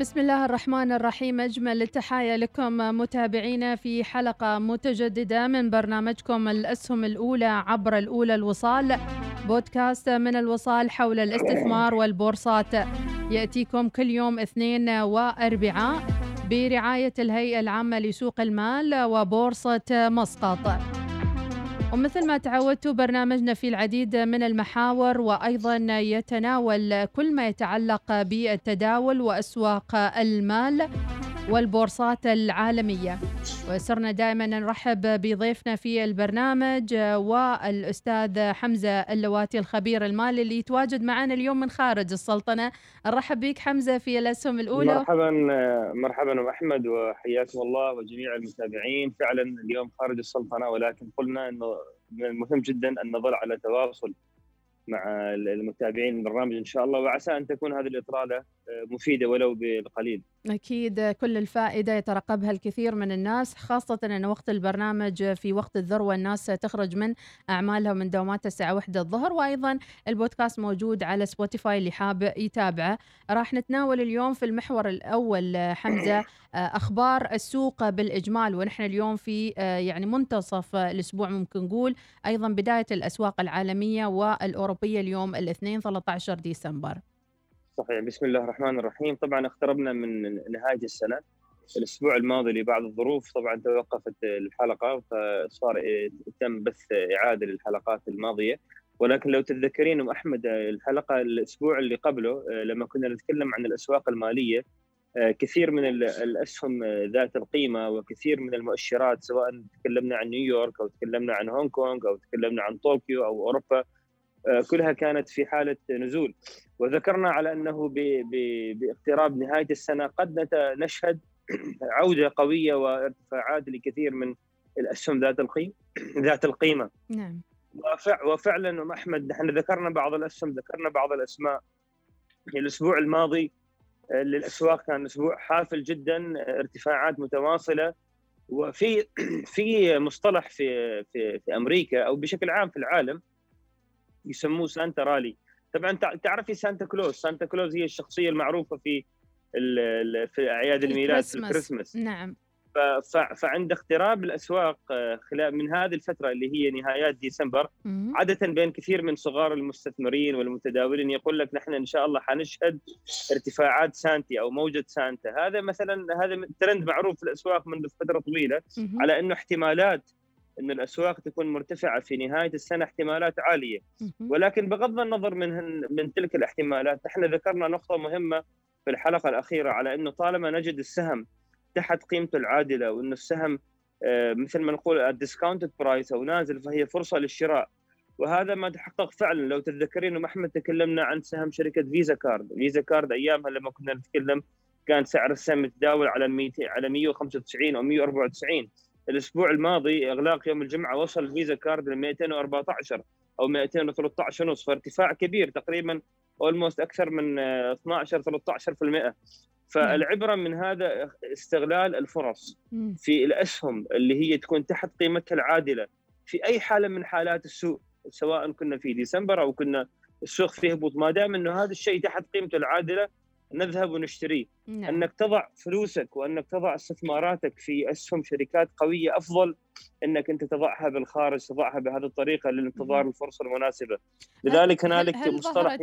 بسم الله الرحمن الرحيم. أجمل التحايا لكم متابعينا في حلقة متجددة من برنامجكم الأسهم الأولى عبر الأولى الوصال. بودكاست من الوصال حول الاستثمار والبورصات. يأتيكم كل يوم اثنين وأربعاء برعاية الهيئة العامة لسوق المال وبورصة مسقط. ومثل ما تعودتوا برنامجنا في العديد من المحاور وأيضا يتناول كل ما يتعلق بالتداول وأسواق المال. والبورصات العالمية. وصرنا دائما نرحب بضيفنا في البرنامج والأستاذ حمزة اللواتي الخبير المالي اللي يتواجد معنا اليوم من خارج السلطنة. نرحب بك حمزة في الأسهم الأولى. مرحبا مرحبا أم أحمد وحياكم الله وجميع المتابعين. فعلا اليوم خارج السلطنة ولكن قلنا أنه من المهم جدا أن نظل على تواصل مع المتابعين البرنامج إن شاء الله. وعسى أن تكون هذه الاطلاله آه، مفيدة ولو بالقليل. أكيد كل الفائدة يترقبها الكثير من الناس خاصة إن وقت البرنامج في وقت الذروة الناس تخرج من أعمالها ومن دوامات الساعة 1 الظهر وأيضا البودكاست موجود على سبوتيفاي اللي حاب يتابعه. راح نتناول اليوم في المحور الأول حمزة آه، أخبار السوق بالإجمال ونحن اليوم في يعني منتصف الأسبوع ممكن نقول أيضا بداية الأسواق العالمية والأوروبية اليوم الاثنين 13 ديسمبر. صحيح بسم الله الرحمن الرحيم. طبعا اقتربنا من نهاية السنة. الأسبوع الماضي لبعض الظروف طبعا توقفت الحلقة فصار تم بث إعادة للحلقات الماضية. ولكن لو تتذكرين أم أحمد الحلقة الأسبوع اللي قبله لما كنا نتكلم عن الأسواق المالية كثير من الأسهم ذات القيمة وكثير من المؤشرات سواء تكلمنا عن نيويورك أو تكلمنا عن هونغ كونغ أو تكلمنا عن طوكيو أو أوروبا كلها كانت في حالة نزول. وذكرنا على أنه باقتراب نهاية السنة قد نشهد عودة قوية وارتفاعات لكثير من الأسهم ذات القيمه ذات القيمة. نعم. وفعلا ام أحمد نحن ذكرنا بعض الأسهم ذكرنا بعض الأسماء. الأسبوع الماضي للأسواق كان أسبوع حافل جدا ارتفاعات متواصلة. وفي في مصطلح في في في أمريكا أو بشكل عام في العالم يسموه Santa rally. طبعا تعرفي Santa Claus؟ Santa Claus هي الشخصية المعروفة في في أعياد الميلاد في الكريسماس. نعم. فعند اقتراب الأسواق آه، خلال من هذه الفترة اللي هي نهايات ديسمبر عادة بين كثير من صغار المستثمرين والمتداولين يقول لك نحن إن شاء الله حنشهد ارتفاعات سانتا أو موجة سانتا. هذا مثلا هذا ترند معروف في الأسواق منذ فترة طويلة على إنه احتمالات أن الأسواق تكون مرتفعة في نهاية السنة احتمالات عالية. ولكن بغض النظر من من تلك الاحتمالات نحن ذكرنا نقطة مهمة في الحلقة الأخيرة على أنه طالما نجد السهم تحت قيمته العادلة وأنه السهم آه، مثل ما نقول ال discounted price أو نازل فهي فرصة للشراء وهذا ما تحقق فعلا. لو تتذكرين أم أحمد تكلمنا عن سهم شركة Visa Card، Visa Card أيامها لما كنا نتكلم كان سعر السهم يتداول على 200 على 195 أو 194 الأسبوع الماضي إغلاق يوم الجمعة وصل الفيزا كارد ل 214 أو 213 ونص فارتفاع كبير تقريبا اولموست أكثر من 12 13% فالعبرة من هذا استغلال الفرص في الأسهم اللي هي تكون تحت قيمتها العادلة في أي حالة من حالات السوق سواء كنا في ديسمبر أو كنا السوق فيه هبوط ما دام إنه هذا الشيء تحت قيمته العادلة نذهب ونشتريه. نعم. أنك تضع فلوسك وأنك تضع استثماراتك في أسهم شركات قوية أفضل أنك أنت تضعها بالخارج تضعها بهذه الطريقة لانتظار الفرصة المناسبة لذلك هنالك هل, هل مصطلح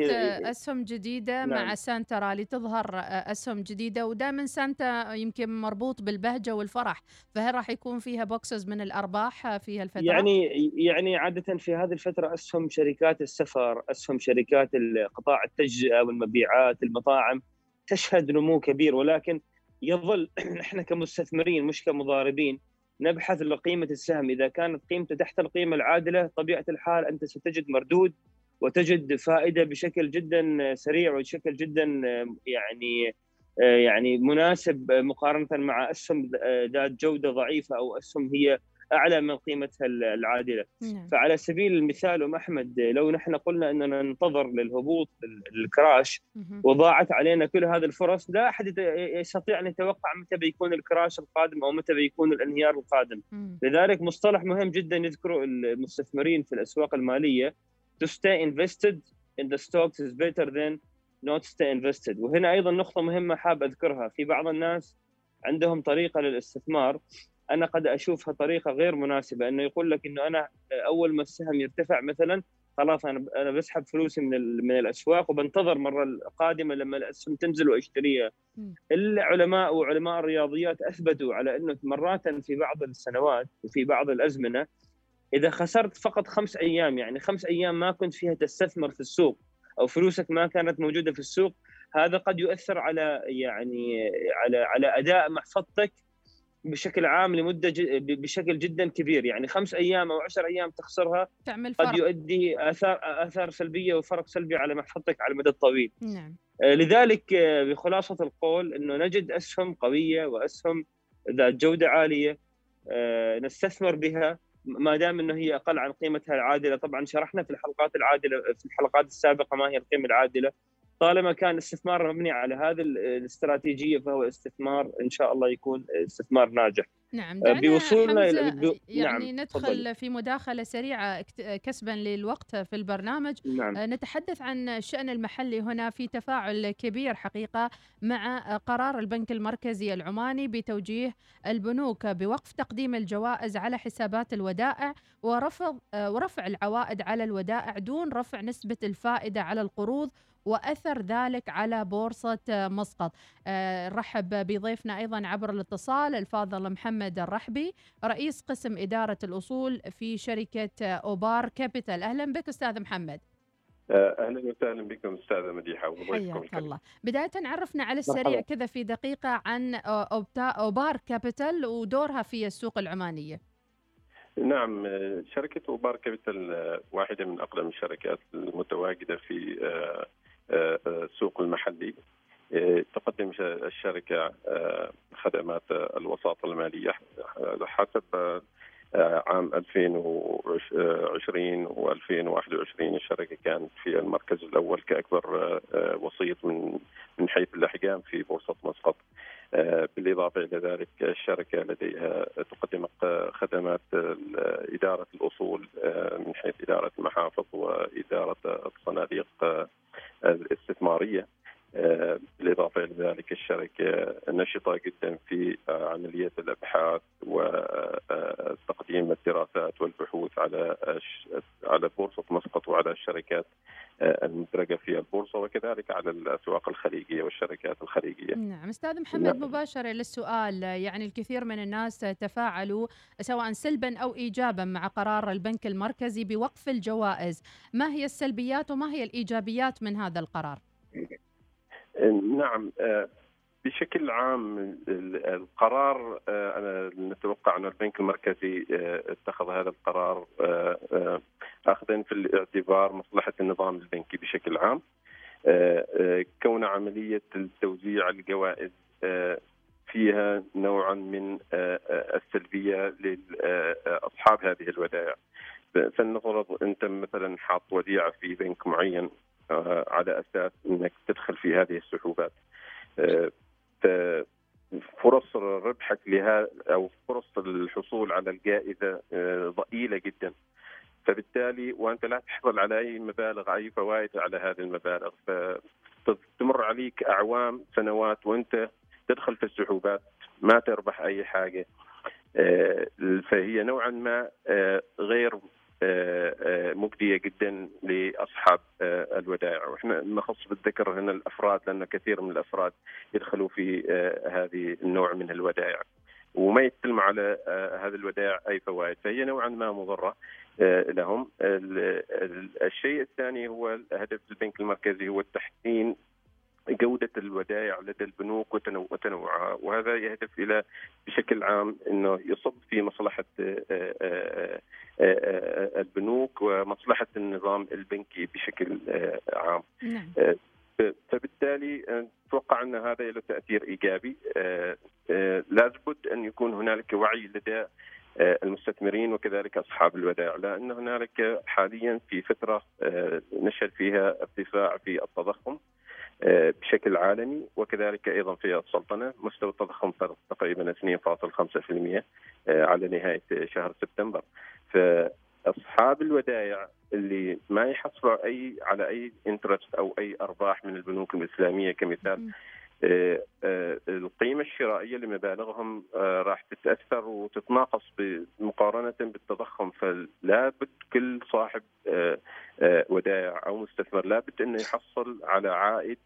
أسهم جديدة نعم. مع Santa rally تظهر أسهم جديدة ودائما سانتا يمكن مربوط بالبهجة والفرح فهل راح يكون فيها boxes من الأرباح في هالفترة يعني يعني عادة في هذه الفترة أسهم شركات السفر أسهم شركات قطاع التجزئة والمبيعات المطاعم تشهد نمو كبير ولكن يظل نحن كمستثمرين مش كمضاربين نبحث لقيمة السهم. إذا كانت قيمته تحت القيمة العادلة طبيعة الحال أنت ستجد مردود وتجد فائدة بشكل جدا سريع وبشكل جدا يعني يعني مناسب مقارنة مع أسهم ذات جودة ضعيفة أو أسهم هي أعلى من قيمتها العادلة. نعم. فعلى سبيل المثال أم أحمد لو نحن قلنا أننا ننتظر للهبوط الكراش وضاعت علينا كل هذه الفرص لا أحد يستطيع أن يتوقع متى بيكون الكراش القادم أو متى بيكون الانهيار القادم. مم. لذلك مصطلح مهم جدا يذكره المستثمرين في الأسواق المالية to stay invested in the stocks is better than not stay invested. وهنا أيضا نقطة مهمة حاب أذكرها. في بعض الناس عندهم طريقة للاستثمار. أنا قد أشوفها طريقة غير مناسبة إنه يقول لك إنه أنا أول ما السهم يرتفع مثلا خلاص أنا أنا بسحب فلوسي من من الأسواق وبنتظر المره القادمة لما الأسهم تنزل وأشتريها. العلماء وعلماء الرياضيات أثبتوا على إنه مرات في بعض السنوات وفي بعض الأزمنة إذا خسرت فقط خمس أيام يعني خمس أيام ما كنت فيها تستثمر في السوق أو فلوسك ما كانت موجودة في السوق هذا قد يؤثر على يعني على على أداء محفظتك بشكل عام لمدة. بشكل جدا كبير يعني خمس أيام أو عشر أيام تخسرها تعمل فرق. قد يؤدي آثار آثار سلبية وفرق سلبي على محفظتك على المدى الطويل. نعم. آه، لذلك آه، بخلاصة القول إنه نجد أسهم قوية وأسهم ذات جودة عالية آه، نستثمر بها ما دام إنه هي أقل عن قيمتها العادلة طبعا شرحنا في الحلقات العادلة في الحلقات السابقة ما هي القيمة العادلة طالما كان الاستثمار مبني على هذه الاستراتيجية فهو استثمار إن شاء الله يكون استثمار ناجح. نعم بوصولنا بو... يعني نعم ندخل. في مداخلة سريعة كسبا للوقت في البرنامج نعم. نتحدث عن الشأن المحلي هنا في تفاعل كبير حقيقة مع قرار البنك المركزي العماني بتوجيه البنوك بوقف تقديم الجوائز على حسابات الودائع ورفض ورفع العوائد على الودائع دون رفع نسبة الفائدة على القروض وأثر ذلك على بورصة مسقط. آه، نرحب بضيفنا أيضا عبر الاتصال الفاضل محمد الرحبي رئيس قسم إدارة الأصول في شركة أوبار كابيتال. أهلا بك أستاذ محمد. آه، أهلا وسهلا بكم أستاذة مديحة حياك الله. بداية عرفنا على السريع كذا في دقيقة عن أوبار كابيتال ودورها في السوق العمانية. نعم آه، شركة أوبار كابيتال واحدة من أقدم الشركات المتواجدة في السوق المحلي. آه، تقدم الشركة آه، خدمات الوساطة المالية حسب آه، عام 2020 و2021 الشركة كانت في المركز الأول كأكبر وسيط من من حيث الأحجام في بورصة مسقط بالإضافة إلى ذلك الشركة لديها تقدم خدمات إدارة الأصول من حيث إدارة المحافظ وإدارة الصناديق الاستثمارية. آه، بالإضافة إلى ذلك الشركة نشطة جدا في عملية الأبحاث وتقديم الدراسات والبحوث على على بورصة مسقط وعلى الشركات آه، المدرجة في البورصة وكذلك على الأسواق الخليجية والشركات الخليجية نعم أستاذ محمد نعم. مباشرة للسؤال يعني الكثير من الناس تفاعلوا سواء سلبا أو إيجابا مع قرار البنك المركزي بوقف الجوائز ما هي السلبيات وما هي الإيجابيات من هذا القرار؟ نعم آه، بشكل عام القرار آه، أنا نتوقع أن البنك المركزي آه، اتخذ هذا القرار اخذا في الاعتبار مصلحة النظام البنكي بشكل عام. كون عملية توزيع الجوائز فيها نوعا من السلبية لاصحاب هذه الودائع فلنفرض انت مثلا حاط وديعه في بنك معين على أساس إنك تدخل في هذه السحوبات آه، فرص ربحك لها أو فرص الحصول على الجائزة آه، ضئيلة جدا. فبالتالي وأنت لا تحصل على أي مبالغ أي فوائد على هذه المبالغ. فتمر عليك أعوام سنوات وأنت تدخل في السحوبات ما تربح أي حاجة. آه، فهي نوعا ما آه، غير آه، مجدية جدا لأصحاب الودائع. وإحنا نخص بالذكر هنا الأفراد لأن كثير من الأفراد يدخلوا في هذه النوع من الودائع. وما يتم على هذه الودائع أي فوائد. فهي نوعا ما مضرة لهم. الشيء الثاني هو هدف البنك المركزي هو التحسين جودة الودائع لدى البنوك وتنوعها وهذا يهدف إلى بشكل عام أنه يصب في مصلحة آه، آه، آه، البنوك ومصلحة النظام البنكي بشكل عام. نعم. فبالتالي أتوقع أن هذا له تأثير إيجابي. لابد أن يكون هنالك وعي لدى المستثمرين وكذلك أصحاب الودائع لأن هنالك حاليا في فترة نشهد فيها ارتفاع في التضخم. بشكل عالمي وكذلك أيضا في السلطنة. مستوى التضخم تقريبا 2.5% آه، على نهاية شهر سبتمبر. فأصحاب الودائع اللي ما يحصلوا أي على أي انترست أو أي أرباح من البنوك الإسلامية كمثال آه، القيمة الشرائية لمبالغهم راح تتأثر وتتناقص مقارنه بالتضخم. فلا بد كل صاحب ودائع أو مستثمر لابد إنه يحصل على عائد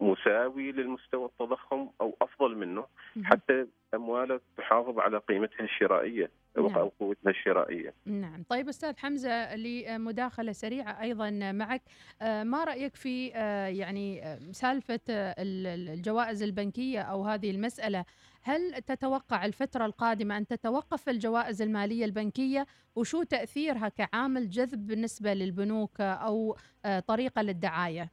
مساوي للمستوى التضخم أو أفضل منه حتى أمواله تحافظ على قيمتها الشرائية. نعم. أو قوتها الشرائيه. نعم، طيب أستاذ حمزة لمداخلة سريعة أيضا معك، آه، ما رأيك في آه، يعني آه، سالفة الجوائز البنكية أو هذه المسألة؟ هل تتوقع الفترة القادمة أن تتوقف الجوائز المالية البنكية؟ وشو تأثيرها كعامل جذب بالنسبة للبنوك أو آه، طريقة للدعاية؟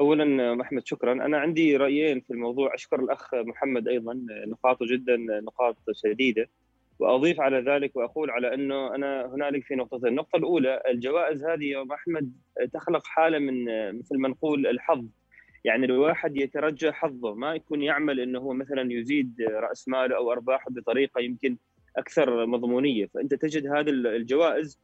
اولا محمد شكرا. أنا عندي رأيين في الموضوع. أشكر الأخ محمد أيضا. نقاطه جدا نقاط سديده وأضيف على ذلك وأقول على أنه أنا هنالك في نقطتين، النقطة الأولى الجوائز هذه يا أحمد تخلق حالة من مثل ما نقول الحظ. يعني الواحد يترجى حظه ما يكون يعمل إنه هو مثلا يزيد رأس ماله أو أرباحه بطريقة يمكن أكثر مضمونية. فأنت تجد هذه الجوائز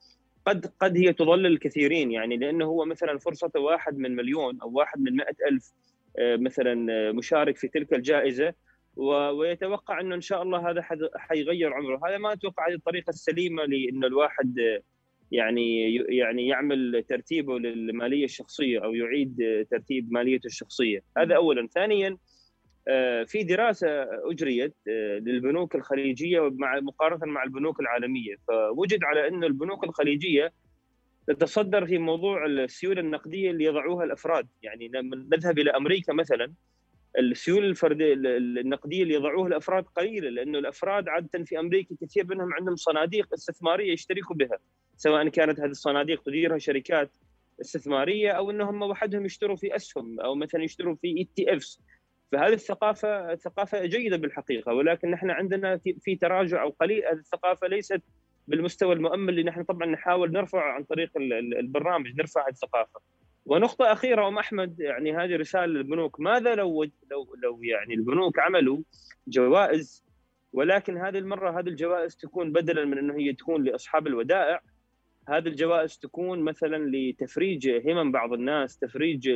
قد قد هي تضلل الكثيرين. يعني لأنه هو مثلا فرصته واحد من مليون أو واحد من مئة ألف آه، مثلا مشارك في تلك الجائزة. ويتوقع إنه إن شاء الله هذا حيغير عمره. هذا ما أتوقع هذه الطريقة السليمة لأنه الواحد يعني يعني يعمل ترتيبه للمالية الشخصية أو يعيد ترتيب ماليته الشخصية. هذا اولا. ثانيا آه، في دراسة أجريت آه، للبنوك الخليجية مع مقارنة مع البنوك العالمية. فوجد على إن البنوك الخليجية تتصدر في موضوع السيولة النقدية اللي يضعوها الأفراد. يعني لما نذهب إلى أمريكا مثلا السيولة الفردية النقدية اللي يضعوها الافراد قليلة لأنه الأفراد عادة في أمريكا كثير منهم عندهم صناديق استثمارية يشتركوا بها سواء كانت هذه الصناديق تديرها شركات استثمارية أو انهم وحدهم يشتروا في أسهم أو مثلا يشتروا في اي تي افس فهذه الثقافة ثقافه جيدة بالحقيقة ولكن نحن عندنا في تراجع أو قليل هذه الثقافة ليست بالمستوى المؤمل اللي نحن طبعا نحاول نرفعه عن طريق البرنامج نرفع الثقافة. ونقطة أخيرة أم أحمد يعني هذه رسالة للبنوك. ماذا لو لو لو يعني البنوك عملوا جوائز ولكن هذه المرة هذه الجوائز تكون بدلا من أنه هي تكون لأصحاب الودائع؟ هذه الجوائز تكون مثلا لتفريج همم بعض الناس تفريج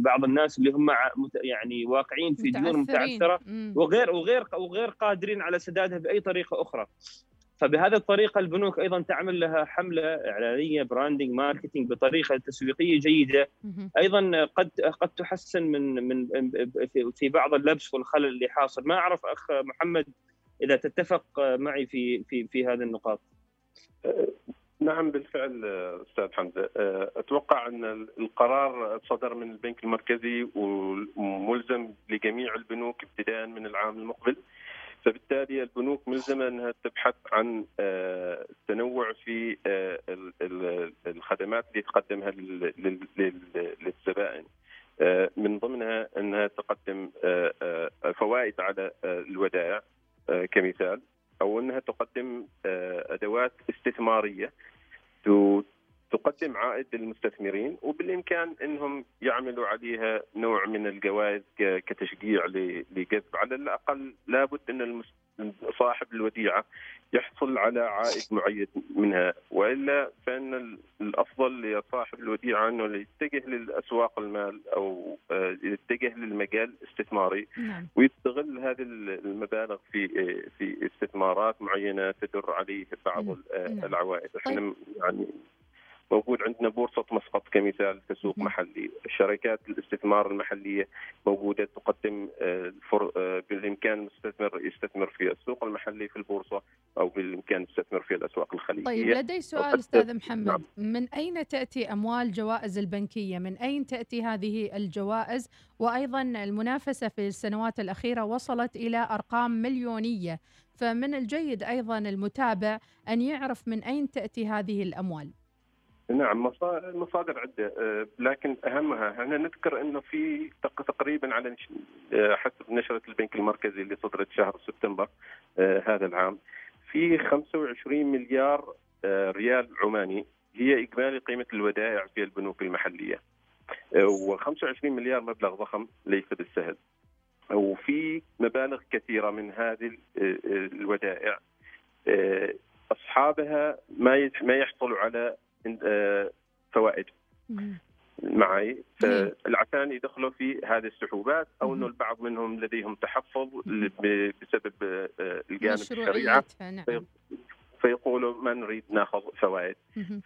بعض الناس اللي هم يعني واقعين في ديون متعثره وغير وغير وغير قادرين على سدادها بأي طريقة أخرى. فبهذه الطريقة البنوك أيضا تعمل لها حملة إعلانية branding marketing بطريقة تسويقية جيدة. أيضا قد قد تحسن من من في بعض اللبس والخلل اللي حاصل. ما أعرف أخ محمد إذا تتفق معي في في في هذه النقاط. نعم بالفعل أستاذ حمزة. أتوقع أن القرار صدر من البنك المركزي وملزم لجميع البنوك ابتداء من العام المقبل. فبالتالي البنوك ملزمه أنها تبحث عن التنوع في الخدمات اللي تقدمها للزبائن من ضمنها أنها تقدم فوائد على الودائع كمثال أو أنها تقدم أدوات استثمارية تقدم عائد للمستثمرين وبالإمكان إنهم يعملوا عليها نوع من الجوائز كتشجيع لجذب على الأقل لابد إن صاحب الوديعة يحصل على عائد معين منها وإلا فإن الأفضل لصاحب الوديعة إنه يتجه للأسواق المال أو آه، يتجه للمجال الاستثماري نعم. ويستغل هذه المبالغ في آه، في استثمارات معينة تدر عليه بعض نعم. العوائد إحنا طيب. يعني موجود عندنا بورصة مسقط كمثال كسوق محلي. شركات الاستثمار المحلية موجودة تقدم آه، آه، بالإمكان المستثمر يستثمر في السوق المحلي في البورصة أو بالإمكان يستثمر في الأسواق الخليجية. طيب لدي سؤال أستاذ محمد. نعم. من أين تأتي أموال جوائز البنكية؟ من أين تأتي هذه الجوائز؟ وأيضا المنافسة في السنوات الأخيرة وصلت إلى أرقام مليونية. فمن الجيد أيضا المتابع أن يعرف من أين تأتي هذه الأموال. نعم مصادر عدة آه، لكن أهمها إحنا نذكر إنه في تقريبا على آه، حسب نشرة البنك المركزي اللي صدرت شهر سبتمبر آه، هذا العام في 25 مليار ريال عماني هي إجمالي قيمة الودائع في البنوك المحلية و25 مليار مبلغ ضخم ليس بالسهل وفي مبالغ كثيرة من هذه الودائع أصحابها ما ما يحصلوا على آه، فوائد معي. عشان يدخلوا في هذه السحوبات أو إنه البعض منهم لديهم تحفظ بسبب آه، الجانب الشريعة. نعم. فيقولوا ما نريد ناخذ فوائد.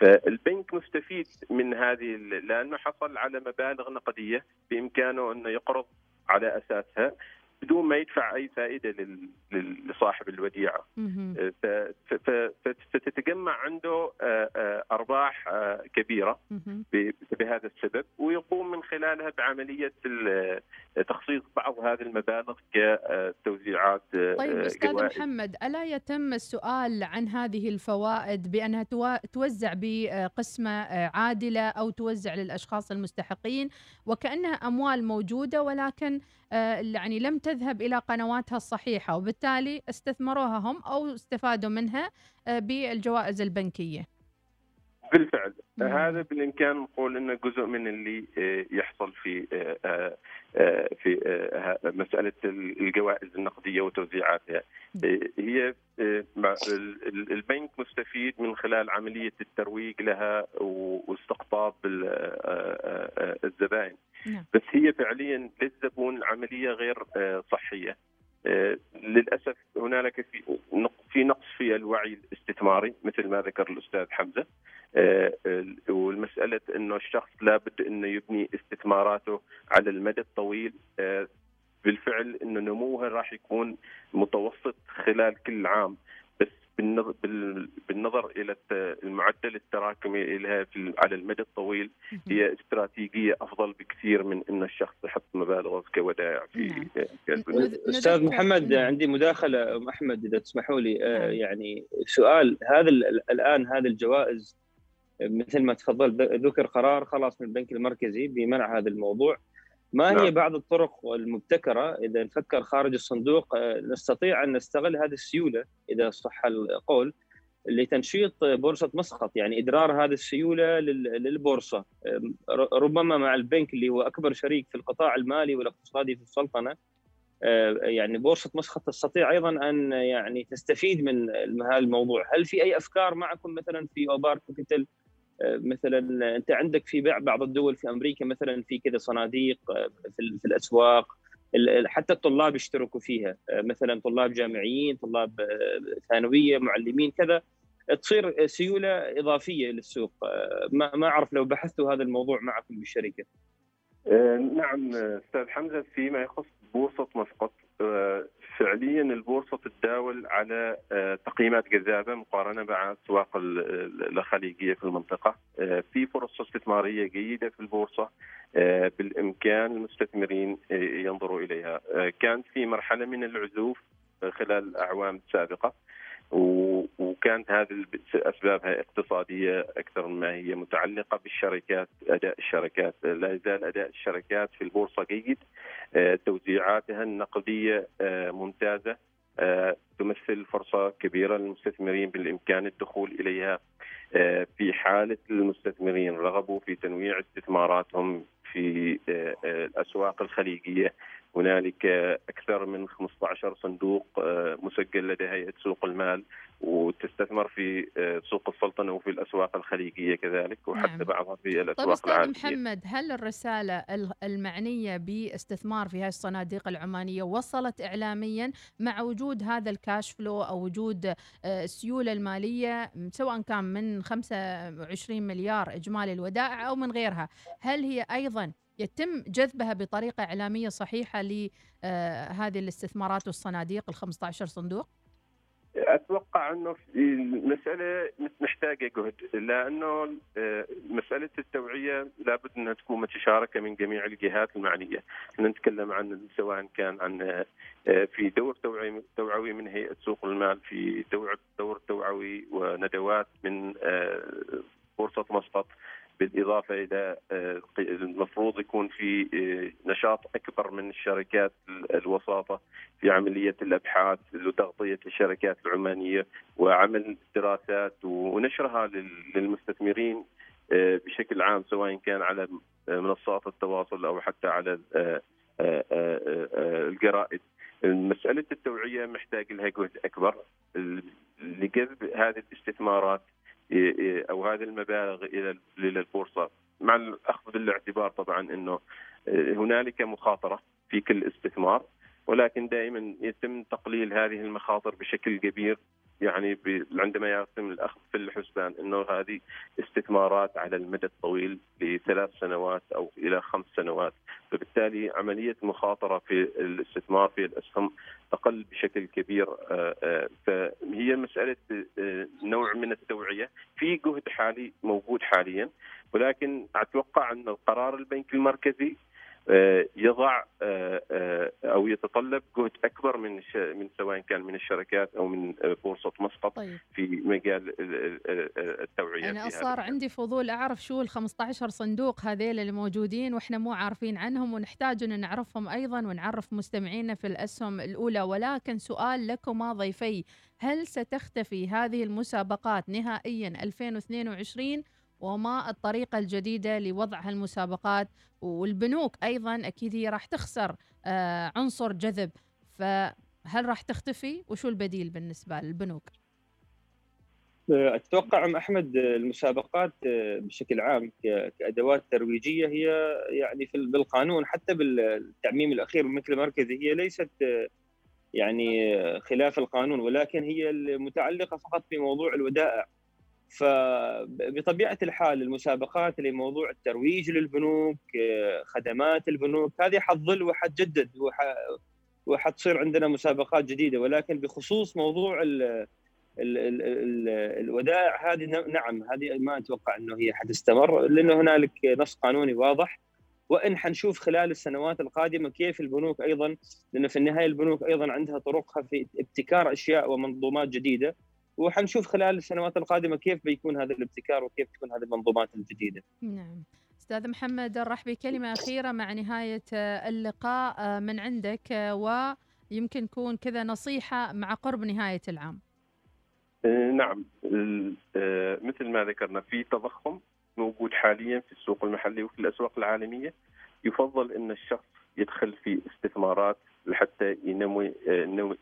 فالبنك مستفيد من هذه لأنه حصل على مبالغ نقدية بإمكانه إنه يقرض على أساسها. بدون ما يدفع أي فائدة لصاحب الوديعة. فتتجمع عنده آه، آه، أرباح آه، كبيرة بهذا السبب ويقوم من خلالها بعملية تخصيص بعض هذه المبالغ كتوزيعات طيب أستاذ محمد ألا يتم السؤال عن هذه الفوائد بأنها توزع بقسمة عادلة أو توزع للأشخاص المستحقين وكأنها أموال موجودة ولكن يعني لم تذهب إلى قنواتها الصحيحة وبالتالي استثمروها هم أو استفادوا منها آه، بالجوائز البنكية. بالفعل. مم. هذا بالإمكان نقول إنه جزء من اللي آه، يحصل في آه، في مسألة الجوائز النقدية وتوزيعاتها. هي البنك مستفيد من خلال عملية الترويج لها واستقطاب الزبائن. نعم. بس هي فعليا للزبون عملية غير صحية. آه، للأسف هنالك في في نقص في الوعي الاستثماري مثل ما ذكر الأستاذ حمزة. آه، والمسألة إنه الشخص لابد إنه يبني استثماراته على المدى الطويل. آه، بالفعل إنه نموها راح يكون متوسط خلال كل عام. بالنظر إلى المعدل التراكمي لها على المدى الطويل هي استراتيجية أفضل بكثير من إن الشخص يحط مبالغ كودائع في نعم. أستاذ محمد. عندي مداخلة أم أحمد إذا تسمحوا لي آه، نعم. يعني سؤال هذا الآن هذه الجوائز مثل ما تفضل ذكر قرار خلاص من البنك المركزي بمنع هذا الموضوع ما نعم. هي بعض الطرق المبتكرة إذا نفكر خارج الصندوق آه، نستطيع أن نستغل هذه السيولة إذا صح القول لتنشيط بورصة مسقط يعني إدرار هذه السيولة للبورصة ربما مع البنك اللي هو أكبر شريك في القطاع المالي والاقتصادي في السلطنة آه، يعني بورصة مسقط تستطيع أيضا أن يعني تستفيد من هذا الموضوع، هل في أي أفكار معكم مثلا في أوبار كابيتال مثلا أنت عندك في بعض الدول في أمريكا مثلا في كذا صناديق آه، في الأسواق حتى الطلاب يشتركوا فيها. آه، مثلا طلاب جامعيين طلاب آه، ثانوية معلمين كذا. تصير سيولة إضافية للسوق. ما أعرف لو بحثتوا هذا الموضوع معكم بالشركة. نعم أستاذ حمزة فيما يخص بورصة مسقط. فعليا البورصة تتداول على آه، تقييمات جذابة مقارنة مع الاسواق الخليجية في المنطقة. آه، في فرص استثمارية جيدة في البورصة آه، بالإمكان المستثمرين ينظروا إليها. كانت في مرحلة من العزوف خلال الأعوام السابقة. وكانت هذه أسبابها اقتصادية أكثر مما هي متعلقة بالشركات أداء الشركات. لا يزال أداء الشركات في البورصة جيد. توزيعاتها النقدية ممتازة. تمثل فرصة كبيرة للمستثمرين بالإمكان الدخول إليها. في حالة المستثمرين رغبوا في تنويع استثماراتهم في الأسواق الخليجية. هنالك أكثر من 15 صندوق آه، مسجل لدى هيئة سوق المال. وتستثمر في آه، سوق السلطنة وفي الأسواق الخليجية كذلك وحتى نعم. بعضها في الأسواق طيب العالمية. محمد هل الرسالة المعنية باستثمار في هذه الصناديق العمانية وصلت اعلاميا مع وجود هذا الكاش فلو أو وجود آه، السيولة المالية سواء كان من 25 مليار إجمالي الودائع أو من غيرها، هل هي أيضا يتم جذبها بطريقة إعلامية صحيحة لهذه الاستثمارات والصناديق ال 15 صندوق؟ أتوقع إنه المساله محتاجة جهد لأنه آه، مسألة التوعية لابد إنها تكون متشاركة من جميع الجهات المعنية، نتكلم عن سواء كان عن آه، في دور توعوي توعوي من هيئة سوق المال في دور دور توعوي وندوات من آه، بورصه مسقط. بالإضافة إلى آه، المفروض يكون في آه، نشاط أكبر من الشركات الوساطة في عملية الأبحاث وتغطيه الشركات العمانية وعمل دراسات ونشرها للمستثمرين آه، بشكل عام سواء كان على منصات التواصل أو حتى على الجرائد. مسألة التوعية محتاج لها جهد أكبر. لجذب هذه الاستثمارات أو هذه المبالغ إلى إلى البورصة. مع الاخذ بالاعتبار طبعا إنه آه، هنالك مخاطرة في كل استثمار. ولكن دائما يتم تقليل هذه المخاطر بشكل كبير. يعني عندما يتم الاخذ في الحسبان إنه هذه استثمارات على المدى الطويل لثلاث سنوات أو إلى خمس سنوات، فبالتالي عملية المخاطره في الاستثمار في الأسهم أقل بشكل كبير. آه، آه، فهي مسألة آه، نوع من التوعية، في جهد حالي موجود حاليا ولكن أتوقع أن القرار البنك المركزي يضع آه، آه، أو يتطلب جهد أكبر من من سواء كان من الشركات أو من بورصه مسقط طيب. في مجال التوعية أنا صار عندي فضول أعرف شو ال 15 صندوق هذيل اللي موجودين وإحنا مو عارفين عنهم ونحتاج أن نعرفهم أيضا ونعرف مستمعينا في الأسهم الأولى. ولكن سؤال لكما ضيفي هل ستختفي هذه المسابقات نهائيا 2022 وما الطريقة الجديدة لوضع هالمسابقات والبنوك أيضا أكيد هي راح تخسر آه، عنصر جذب. فهل راح تختفي؟ وشو البديل بالنسبة للبنوك؟ أتوقع أم أحمد المسابقات آه، بشكل عام كأدوات ترويجية هي يعني في بالقانون حتى بالتعميم الأخير بالمثل المركزي هي ليست آه، يعني خلاف القانون ولكن هي متعلقه فقط بموضوع الودائع. فبطبيعة الحال المسابقات لموضوع الترويج للبنوك خدمات البنوك هذه حتظل وحتجدد وحتصير عندنا مسابقات جديدة. ولكن بخصوص موضوع ال ال ال الودائع هذه نعم هذه ما أتوقع إنه هي حتستمر لأنه هنالك نص قانوني واضح. وإن حنشوف خلال السنوات القادمة كيف البنوك أيضا لأنه في النهاية البنوك أيضا عندها طرقها في ابتكار أشياء ومنظومات جديدة. وحنشوف خلال السنوات القادمة كيف بيكون هذا الابتكار وكيف تكون هذه المنظومات الجديدة. نعم. أستاذ محمد الرحبي كلمه أخيرة مع نهاية اللقاء آه، من عندك آه، ويمكن تكون كذا نصيحة مع قرب نهاية العام. آه، نعم مثل ما ذكرنا في تضخم موجود حاليا في السوق المحلي وفي الأسواق العالمية يفضل إن الشخص يدخل في استثمارات لحتى ينمي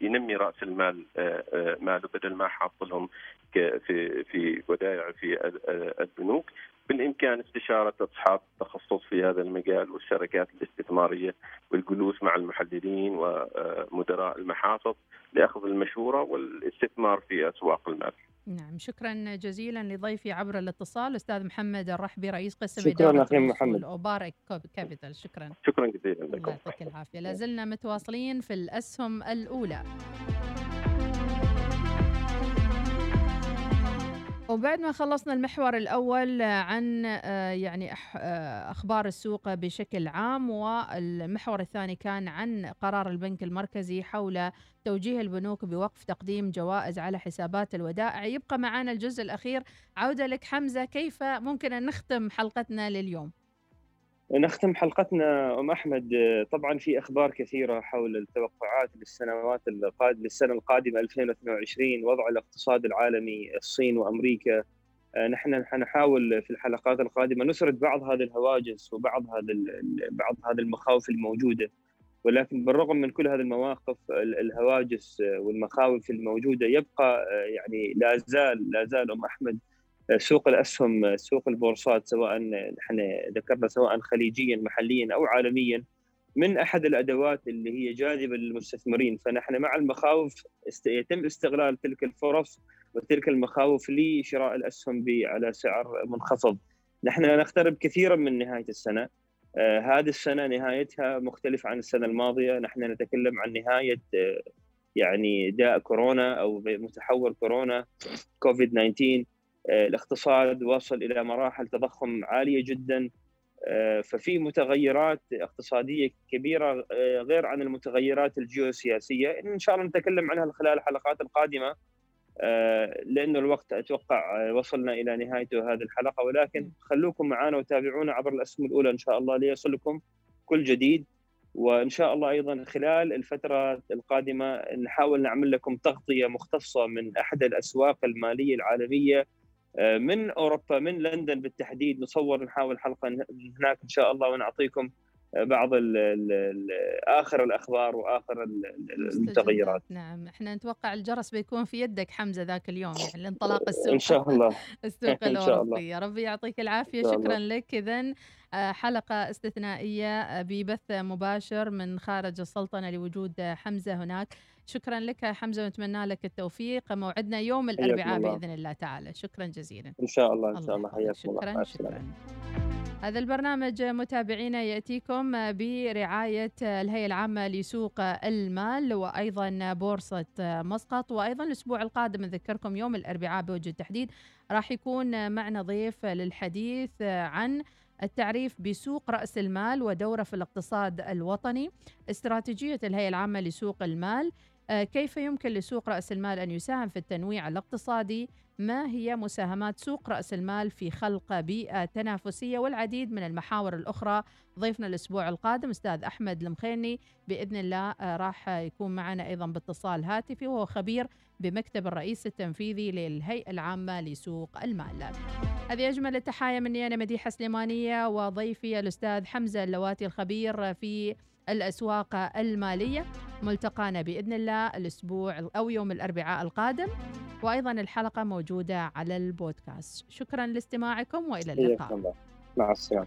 ينمي رأس المال آه، آه، ماله بدل ما حاط لهم في في ودائع في البنوك. بالإمكان استشارة أصحاب التخصص في هذا المجال والشركات الاستثمارية والجلوس مع المحللين ومدراء المحافظ لأخذ المشورة والاستثمار في أسواق المال. نعم شكرا جزيلا لضيفي عبر الاتصال. أستاذ محمد الرحبي رئيس قسم شكرا إدارة أخي محمد. اوبارك كابيتال. شكرا. شكرا جزيلا لكم. الله يعطيك العافية. لازلنا متواصلين في الأسهم الأولى. وبعد ما خلصنا المحور الأول عن آه، يعني آه، أخبار السوق بشكل عام والمحور الثاني كان عن قرار البنك المركزي حول توجيه البنوك بوقف تقديم جوائز على حسابات الودائع يبقى معنا الجزء الأخير عودة لك حمزة كيف ممكن أن نختم حلقتنا لليوم؟ نختم حلقتنا أم أحمد. طبعا في أخبار كثيرة حول التوقعات للسنوات القادمه للسنة القادمة 2022 وضع الاقتصاد العالمي الصين وأمريكا. نحن حنحاول في الحلقات القادمة نسرد بعض هذه الهواجس وبعض هذه بعض هذه المخاوف الموجودة. ولكن بالرغم من كل هذه المواقف الهواجس والمخاوف الموجودة يبقى يعني لا زال لا زال أم أحمد سوق الأسهم سوق البورصات سواء نحن ذكرنا سواء خليجيا محليا أو عالميا من أحد الأدوات اللي هي جاذبة للمستثمرين. فنحن مع المخاوف يتم استغلال تلك الفرص وتلك المخاوف لشراء الأسهم على سعر منخفض. نحن نقترب كثيرا من نهاية السنة. آه هذه السنة نهايتها مختلف عن السنة الماضية. نحن نتكلم عن نهاية آه يعني داء كورونا أو متحور كورونا كوفيد 19 آه الاقتصاد وصل إلى مراحل تضخم عالية جدا. آه، ففي متغيرات اقتصادية كبيرة آه، غير عن المتغيرات الجيوسياسية. إن شاء الله نتكلم عنها خلال الحلقات القادمة آه، لأنه الوقت أتوقع وصلنا إلى نهايته هذه الحلقة. ولكن خلوكم معنا وتابعونا عبر الاسهم الأولى إن شاء الله ليصلكم كل جديد. وإن شاء الله أيضا خلال الفترة القادمة نحاول نعمل لكم تغطية مختصة من أحد الأسواق المالية العالمية من أوروبا من لندن بالتحديد. نصور نحاول حلقة هناك إن شاء الله ونعطيكم بعض ال ال آخر الأخبار وآخر المتغيرات نعم إحنا نتوقع الجرس بيكون في يدك حمزة ذاك اليوم يعني لانطلاق السوق. ان شاء الله. السوق الاوروبي يا ربي يعطيك العافية. شكرا لك. اذا آه، حلقة استثنائية ببث مباشر من خارج السلطنة لوجود حمزة هناك. شكرا لك حمزة ونتمنى لك التوفيق. موعدنا يوم الأربعاء بإذن الله تعالى. شكرا جزيلا. إن شاء الله إن شاء الله حياكم الله. شكرا شكرا. هذا البرنامج متابعينا يأتيكم برعاية الهيئة العامة لسوق المال وأيضا بورصة مسقط. وأيضا الأسبوع القادم نذكركم يوم الأربعاء بوجه التحديد راح يكون معنا ضيف للحديث عن التعريف بسوق رأس المال ودوره في الاقتصاد الوطني استراتيجية الهيئة العامة لسوق المال كيف يمكن لسوق رأس المال أن يساهم في التنويع الاقتصادي؟ ما هي مساهمات سوق رأس المال في خلق بيئة تنافسية والعديد من المحاور الأخرى؟ ضيفنا الأسبوع القادم أستاذ أحمد المخيني بإذن الله آه، راح يكون معنا أيضا باتصال هاتفي وهو خبير بمكتب الرئيس التنفيذي للهيئة العامة لسوق المال. هذه أجمل التحايا مني أنا مديحة سليمانية وضيفي الأستاذ حمزة اللواتي الخبير في الأسواق المالية ملتقانا بإذن الله الأسبوع أو يوم الأربعاء القادم وأيضا الحلقة موجودة على البودكاست. شكرا لاستماعكم وإلى اللقاء. مع السلامة.